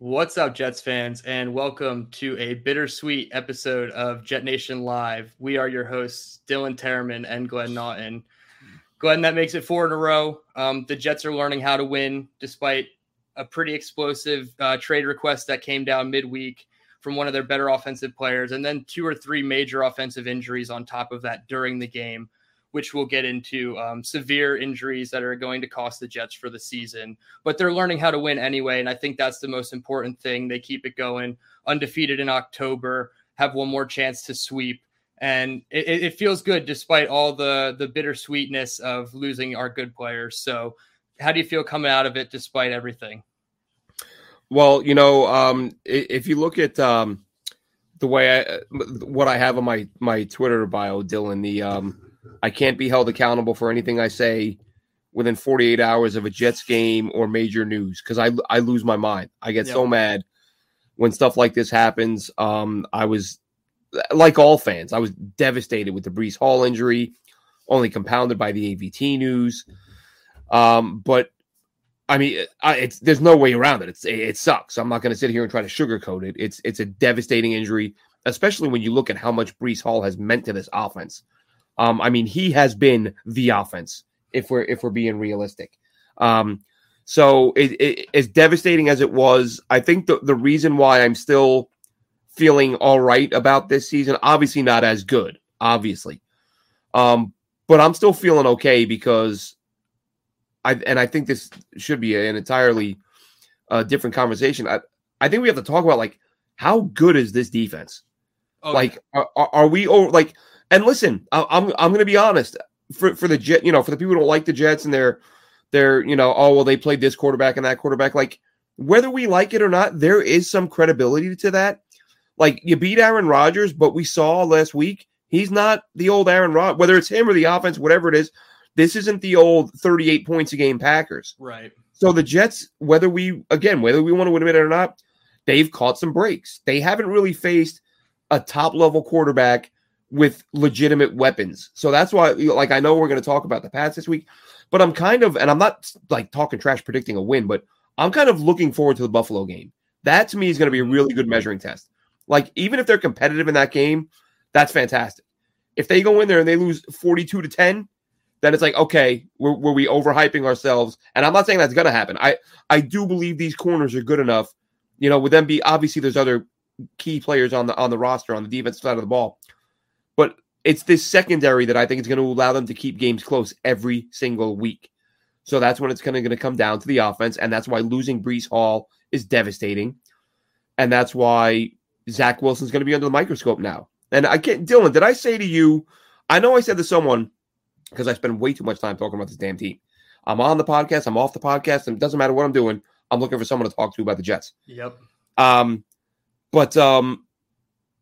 What's up, Jets fans, and welcome to a bittersweet episode of JetNation Live. We are your hosts, Dylan Tereman and Glenn Naughton. Glenn, that makes it four in a row. Um, the Jets are learning how to win despite a pretty explosive uh, trade request that came down midweek from one of their better offensive players, and then two or three major offensive injuries on top of that during the game which we'll get into um, severe injuries that are going to cost the Jets for the season. But they're learning how to win anyway. And I think that's the most important thing. They keep it going, undefeated in October, have one more chance to sweep. And it, it feels good despite all the the bittersweetness of losing our good players. So, how do you feel coming out of it despite everything? Well, you know, um, if you look at um, the way I, what I have on my my Twitter bio, Dylan, the um, I can't be held accountable for anything I say within 48 hours of a Jets game or major news because I I lose my mind. I get yep. so mad when stuff like this happens. Um, I was like all fans, I was devastated with the Breece Hall injury, only compounded by the AVT news. Um, but I mean, I, it's there's no way around it. It's it sucks. I'm not going to sit here and try to sugarcoat it. It's it's a devastating injury, especially when you look at how much Breece Hall has meant to this offense. Um, I mean, he has been the offense if we're if we're being realistic. Um, so it, it, as devastating as it was, I think the the reason why I'm still feeling all right about this season, obviously not as good, obviously, um, but I'm still feeling okay because I and I think this should be an entirely uh, different conversation. I I think we have to talk about like how good is this defense? Oh, like, yeah. are, are, we over like? And listen, I, I'm I'm going to be honest for for the jet, you know, for the people who don't like the Jets and they're they're you know, oh well, they played this quarterback and that quarterback. Like whether we like it or not, there is some credibility to that. Like you beat Aaron Rodgers, but we saw last week he's not the old Aaron Rod. Whether it's him or the offense, whatever it is, this isn't the old 38 points a game Packers. Right. So the Jets, whether we again, whether we want to admit it or not, they've caught some breaks. They haven't really faced a top level quarterback with legitimate weapons. So that's why, like, I know we're going to talk about the Pats this week, but I'm kind of, and I'm not like talking trash predicting a win, but I'm kind of looking forward to the Buffalo game. That to me is going to be a really good measuring test. Like, even if they're competitive in that game, that's fantastic. If they go in there and they lose 42 to 10, then it's like, okay, were, were we overhyping ourselves? And I'm not saying that's going to happen. I, I do believe these corners are good enough. You know, with them be obviously there's other key players on the on the roster on the defensive side of the ball it's this secondary that I think is going to allow them to keep games close every single week. So that's when it's kind of going to come down to the offense, and that's why losing Breece Hall is devastating, and that's why Zach Wilson's going to be under the microscope now. And I can't, Dylan, did I say to you? I know I said to someone because I spend way too much time talking about this damn team. I'm on the podcast, I'm off the podcast, and it doesn't matter what I'm doing. I'm looking for someone to talk to about the Jets. Yep. Um, but um,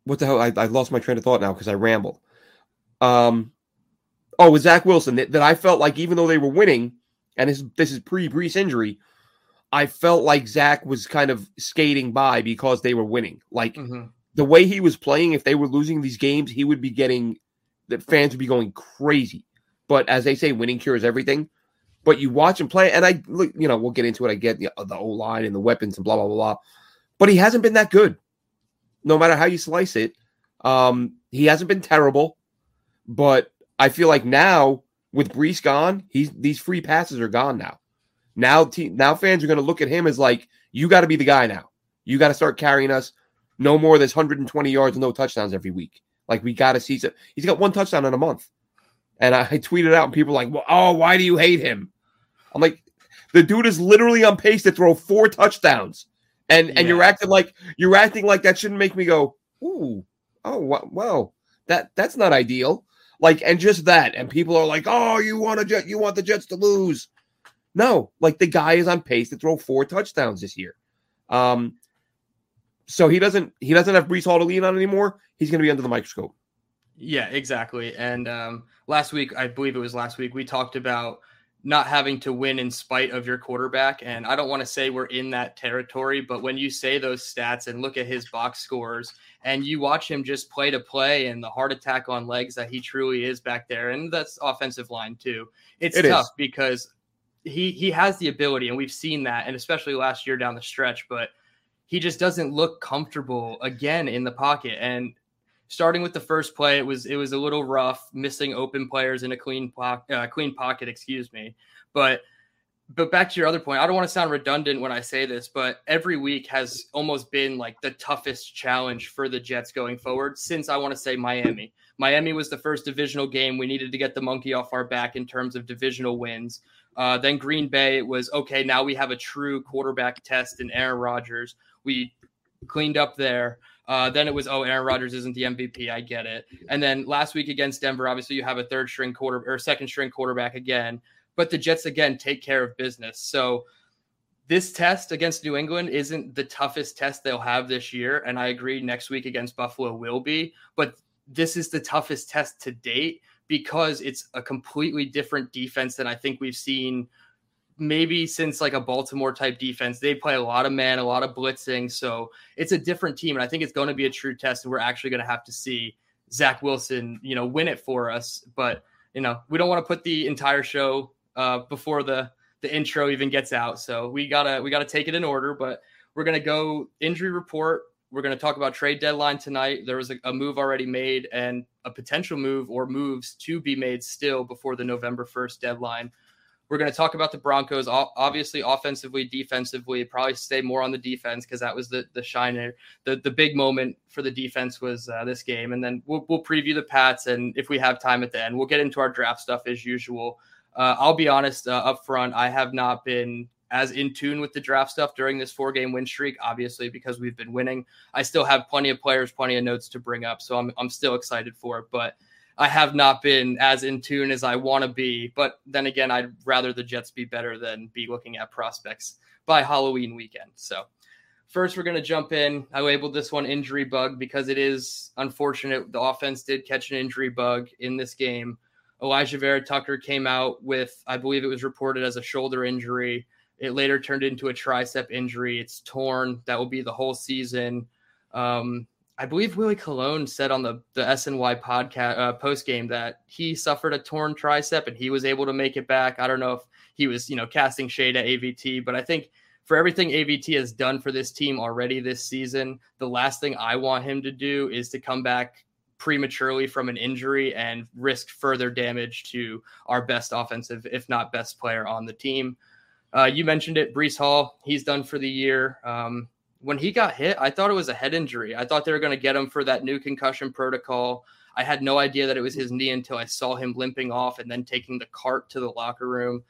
what the hell? I, I lost my train of thought now because I rambled. Um, oh, with Zach Wilson, that, that I felt like even though they were winning, and this, this is pre Breece injury, I felt like Zach was kind of skating by because they were winning. Like mm-hmm. the way he was playing, if they were losing these games, he would be getting the fans would be going crazy. But as they say, winning cures everything. But you watch him play, and I, look, you know, we'll get into it. I get the, the O line and the weapons and blah blah blah blah. But he hasn't been that good no matter how you slice it. Um, he hasn't been terrible, but I feel like now with Breece gone, he's these free passes are gone now. Now, te- now fans are going to look at him as like you got to be the guy now. You got to start carrying us. No more of this 120 yards and no touchdowns every week. Like we got to see. Some, he's got one touchdown in a month, and I, I tweeted out, and people like, well, "Oh, why do you hate him?" I'm like, the dude is literally on pace to throw four touchdowns and and you're acting like you're acting like that shouldn't make me go, ooh, oh wow, that that's not ideal. Like, and just that, and people are like, oh, you want a jet, you want the Jets to lose. No, like the guy is on pace to throw four touchdowns this year. Um, so he doesn't he doesn't have Breece Hall to lean on anymore. He's going to be under the microscope. Yeah, exactly. And um, last week, I believe it was last week, we talked about not having to win in spite of your quarterback. And I don't want to say we're in that territory, but when you say those stats and look at his box scores and you watch him just play to play and the heart attack on legs that he truly is back there, and that's offensive line too. It's it tough is. because he he has the ability, and we've seen that, and especially last year down the stretch, but he just doesn't look comfortable again in the pocket. And starting with the first play, it was it was a little rough, missing open players in a clean pocket, uh, clean pocket, excuse me. But but back to your other point, I don't want to sound redundant when I say this, but every week has almost been like the toughest challenge for the Jets going forward since I want to say Miami. Miami was the first divisional game. We needed to get the monkey off our back in terms of divisional wins. Uh, then Green Bay was okay. Now we have a true quarterback test in Aaron Rodgers. We cleaned up there. Uh, then it was, oh, Aaron Rodgers isn't the MVP. I get it. And then last week against Denver, obviously you have a third string quarter or second string quarterback again. But the Jets again take care of business. So this test against New England isn't the toughest test they'll have this year. And I agree, next week against Buffalo will be. But this is the toughest test to date because it's a completely different defense than I think we've seen maybe since like a Baltimore type defense. They play a lot of man, a lot of blitzing. So it's a different team. And I think it's going to be a true test. And we're actually going to have to see Zach Wilson, you know, win it for us. But, you know, we don't want to put the entire show uh, before the the intro even gets out. So we gotta we gotta take it in order. But we're gonna go injury report. We're gonna talk about trade deadline tonight. There was a, a move already made and a potential move or moves to be made still before the November first deadline. We're going to talk about the Broncos, obviously offensively, defensively. Probably stay more on the defense because that was the the shiner, the the big moment for the defense was uh, this game. And then we'll we'll preview the Pats, and if we have time at the end, we'll get into our draft stuff as usual. Uh, I'll be honest uh, up front, I have not been as in tune with the draft stuff during this four game win streak, obviously, because we've been winning. I still have plenty of players, plenty of notes to bring up. So I'm, I'm still excited for it. But I have not been as in tune as I want to be. But then again, I'd rather the Jets be better than be looking at prospects by Halloween weekend. So first, we're going to jump in. I labeled this one injury bug because it is unfortunate. The offense did catch an injury bug in this game. Alijah Vera-Tucker came out with, I believe it was reported as a shoulder injury. It later turned into a tricep injury. It's torn. That will be the whole season. Um, I believe Willie Colon said on the the SNY podcast uh, post game that he suffered a torn tricep and he was able to make it back. I don't know if he was you know casting shade at AVT, but I think for everything AVT has done for this team already this season, the last thing I want him to do is to come back prematurely from an injury and risk further damage to our best offensive, if not best player on the team. Uh, you mentioned it, Breece Hall. He's done for the year. Um, when he got hit, I thought it was a head injury. I thought they were going to get him for that new concussion protocol. I had no idea that it was his knee until I saw him limping off and then taking the cart to the locker room.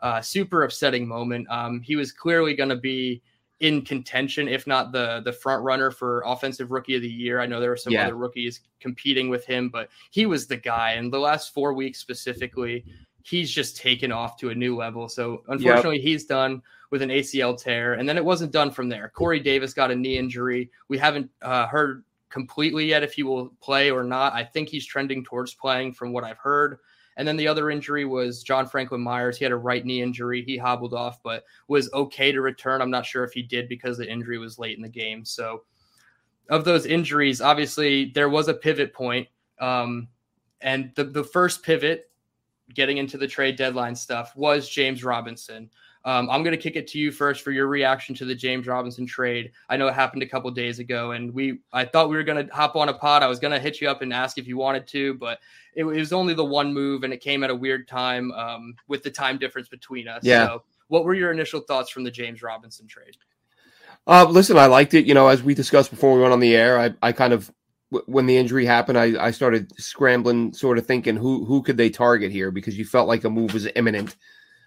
Uh, super upsetting moment. Um, he was clearly going to be in contention, if not the the front runner for offensive rookie of the year. I know there were some yeah. other rookies competing with him, but he was the guy. And the last four weeks specifically, he's just taken off to a new level. So unfortunately, yep. he's done with an ACL tear, and then it wasn't done from there. Corey Davis got a knee injury. We haven't uh, heard completely yet if he will play or not. I think he's trending towards playing from what I've heard. And then the other injury was John Franklin Myers. He had a right knee injury. He hobbled off, but was okay to return. I'm not sure if he did because the injury was late in the game. So, of those injuries, obviously there was a pivot point. Um, and the, the first pivot getting into the trade deadline stuff was James Robinson. Um, I'm going to kick it to you first for your reaction to the James Robinson trade. I know it happened a couple days ago, and we I thought we were going to hop on a pod. I was going to hit you up and ask if you wanted to, but it, it, was only the one move, and it came at a weird time um, with the time difference between us. Yeah. So, what were your initial thoughts from the James Robinson trade? Uh, listen, I liked it. You know, as we discussed before we went on the air, I, I kind of when the injury happened, I, I started scrambling, sort of thinking who who could they target here because you felt like a move was imminent.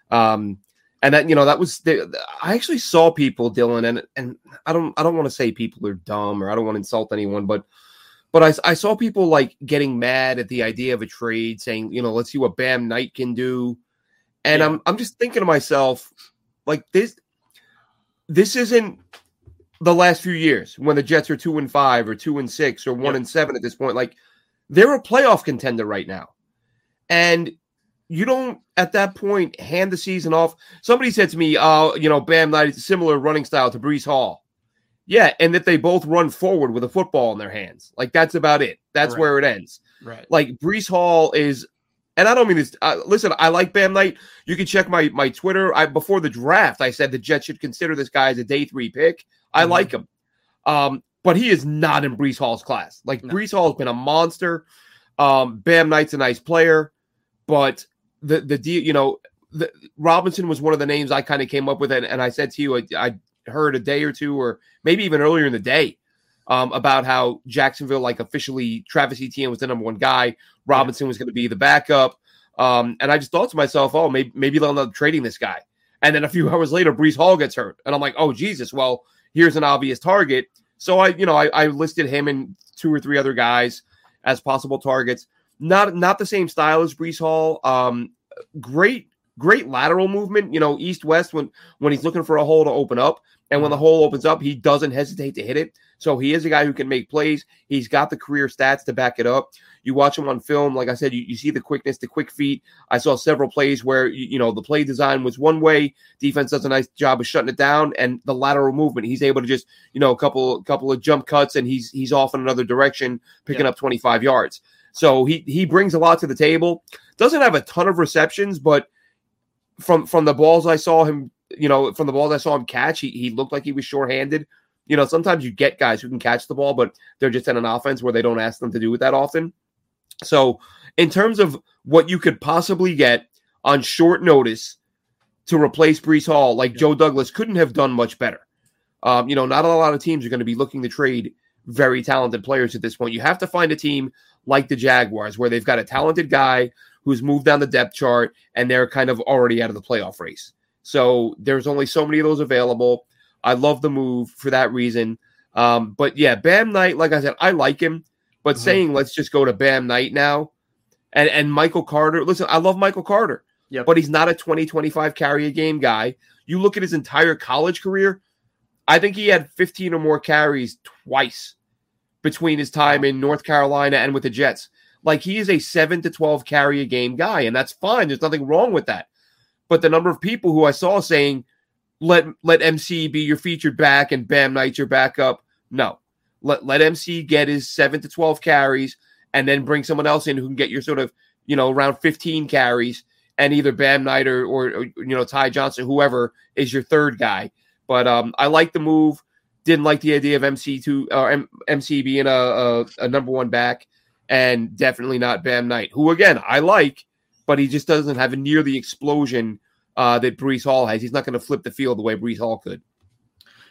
Um, and that you know that was the, I actually saw people, Dylan, and and I don't I don't want to say people are dumb or I don't want to insult anyone, but but I, I saw people like getting mad at the idea of a trade, saying you know let's see what Bam Knight can do, and yeah. I'm I'm just thinking to myself like this this isn't the last few years when the Jets are two and five or two and six or one and seven at this point. Like they're a playoff contender right now, and you don't at that point hand the season off. Somebody said to me, "Uh, you know, Bam Knight is a similar running style to Breece Hall." Yeah, and that they both run forward with a football in their hands. Like that's about it. That's right. where it ends. Right. Like Breece Hall is, and I don't mean this. Uh, listen, I like Bam Knight. You can check my my Twitter. I before the draft, I said the Jets should consider this guy as a day three pick. I mm-hmm. like him. Um, but he is not in Breece Hall's class. Like no. Breece Hall has been a monster. Um, Bam Knight's a nice player, but the the deal, you know, the, Robinson was one of the names I kind of came up with, and, and I said to you, I, I, heard a day or two, or maybe even earlier in the day, um, about how Jacksonville, like officially, Travis Etienne was the number one guy, Robinson was going to be the backup, um, and I just thought to myself, oh, maybe maybe they'll end up trading this guy, and then a few hours later, Breece Hall gets hurt, and I'm like, oh Jesus, well, here's an obvious target. So I, you know, I, I listed him and two or three other guys as possible targets. Not not the same style as Breece Hall. Um, great great lateral movement. You know, east west when when he's looking for a hole to open up, and when the hole opens up, he doesn't hesitate to hit it. So he is a guy who can make plays. He's got the career stats to back it up. You watch him on film, like I said, you, you see the quickness, the quick feet. I saw several plays where you, you know the play design was one way, defense does a nice job of shutting it down, and the lateral movement, he's able to just you know a couple couple of jump cuts, and he's he's off in another direction, picking yeah. up 25 yards. So he he brings a lot to the table. Doesn't have a ton of receptions, but from from the balls I saw him, you know, from the balls I saw him catch, he, he looked like he was shorthanded. You know, sometimes you get guys who can catch the ball, but they're just in an offense where they don't ask them to do it that often. So, in terms of what you could possibly get on short notice to replace Breece Hall, like yeah. Joe Douglas couldn't have done much better. Um, you know, not a lot of teams are going to be looking to trade very talented players at this point. You have to find a team like the Jaguars where they've got a talented guy who's moved down the depth chart and they're kind of already out of the playoff race. So there's only so many of those available. I love the move for that reason. Um, but yeah, Bam Knight, like I said, I like him. But mm-hmm. saying let's just go to Bam Knight now and, and Michael Carter, listen, I love Michael Carter, yep. but he's not a 20, 25 carry a game guy. You look at his entire college career, I think he had 15 or more carries twice between his time in North Carolina and with the Jets. Like he is a seven to 12 carry a game guy, and that's fine. There's nothing wrong with that. But the number of people who I saw saying, let let MC be your featured back and Bam Knight your backup. No. Let let MC get his seven to 12 carries and then bring someone else in who can get your sort of, you know, around 15 carries and either Bam Knight or, or, or you know, Ty Johnson, whoever is your third guy. But um, I like the move. Didn't like the idea of MC two or uh, M- MC being a, a, a number one back and definitely not Bam Knight, who again I like, but he just doesn't have a near the explosion uh, that Breece Hall has. He's not going to flip the field the way Breece Hall could.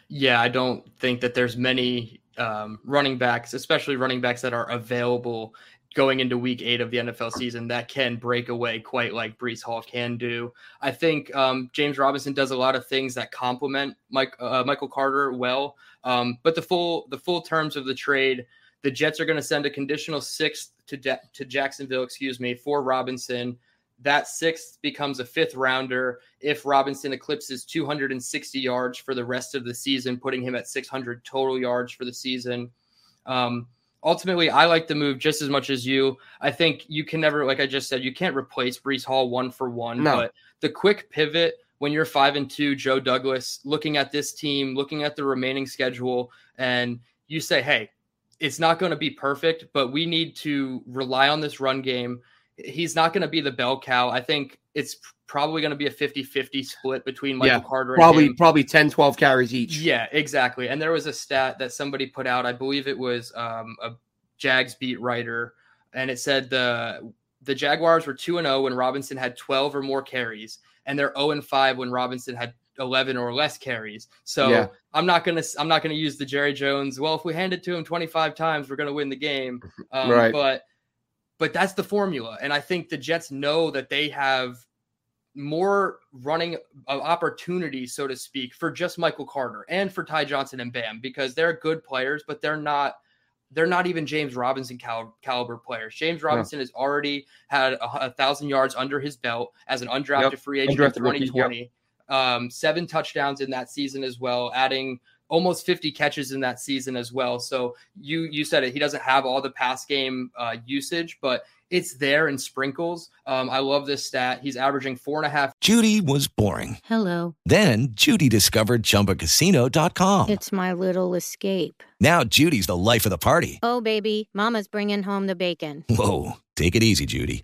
Yeah, I don't think that there's many um, running backs, especially running backs that are available going into week eight of the NFL season that can break away quite like Breece Hall can do. I think um, James Robinson does a lot of things that complement Mike uh, Michael Carter well. Um, but the full the full terms of the trade the Jets are going to send a conditional sixth to to Jacksonville, excuse me, for Robinson. That sixth becomes a fifth rounder if Robinson eclipses 260 yards for the rest of the season, putting him at 600 total yards for the season. Um, ultimately, I like the move just as much as you. I think you can never, like I just said, you can't replace Breece Hall one for one. No. But the quick pivot when you're five and two, Joe Douglas, looking at this team, looking at the remaining schedule, and you say, hey, it's not going to be perfect, but we need to rely on this run game. He's not going to be the bell cow. I think it's probably going to be a 50-50 split between Michael yeah, Carter and probably probably 10 12 carries each. Yeah, exactly. And there was a stat that somebody put out, I believe it was um, a Jags beat writer, and it said the the Jaguars were 2 and 0 when Robinson had 12 or more carries and they're 0 and 5 when Robinson had 11 or less carries. So yeah. I'm not gonna I'm not gonna use the Jerry Jones. Well, if we hand it to him 25 times, we're gonna win the game. Um, right. But but that's the formula, and I think the Jets know that they have more running opportunities, so to speak, for just Michael Carter and for Ty Johnson and Bam because they're good players, but they're not they're not even James Robinson cal- caliber players. James Robinson has already had a, a, thousand yards under his belt as an undrafted yep. free agent undrafted in 2020. Yep um, seven touchdowns in that season as well, adding almost 50 catches in that season as well. So you you said it. He doesn't have all the pass game uh, usage, but it's there in sprinkles. Um, I love this stat. He's averaging four and a half. Judy was boring. Hello. Then Judy discovered ChumbaCasino.com. It's my little escape. Now Judy's the life of the party. Oh baby, Mama's bringing home the bacon. Whoa, take it easy, Judy.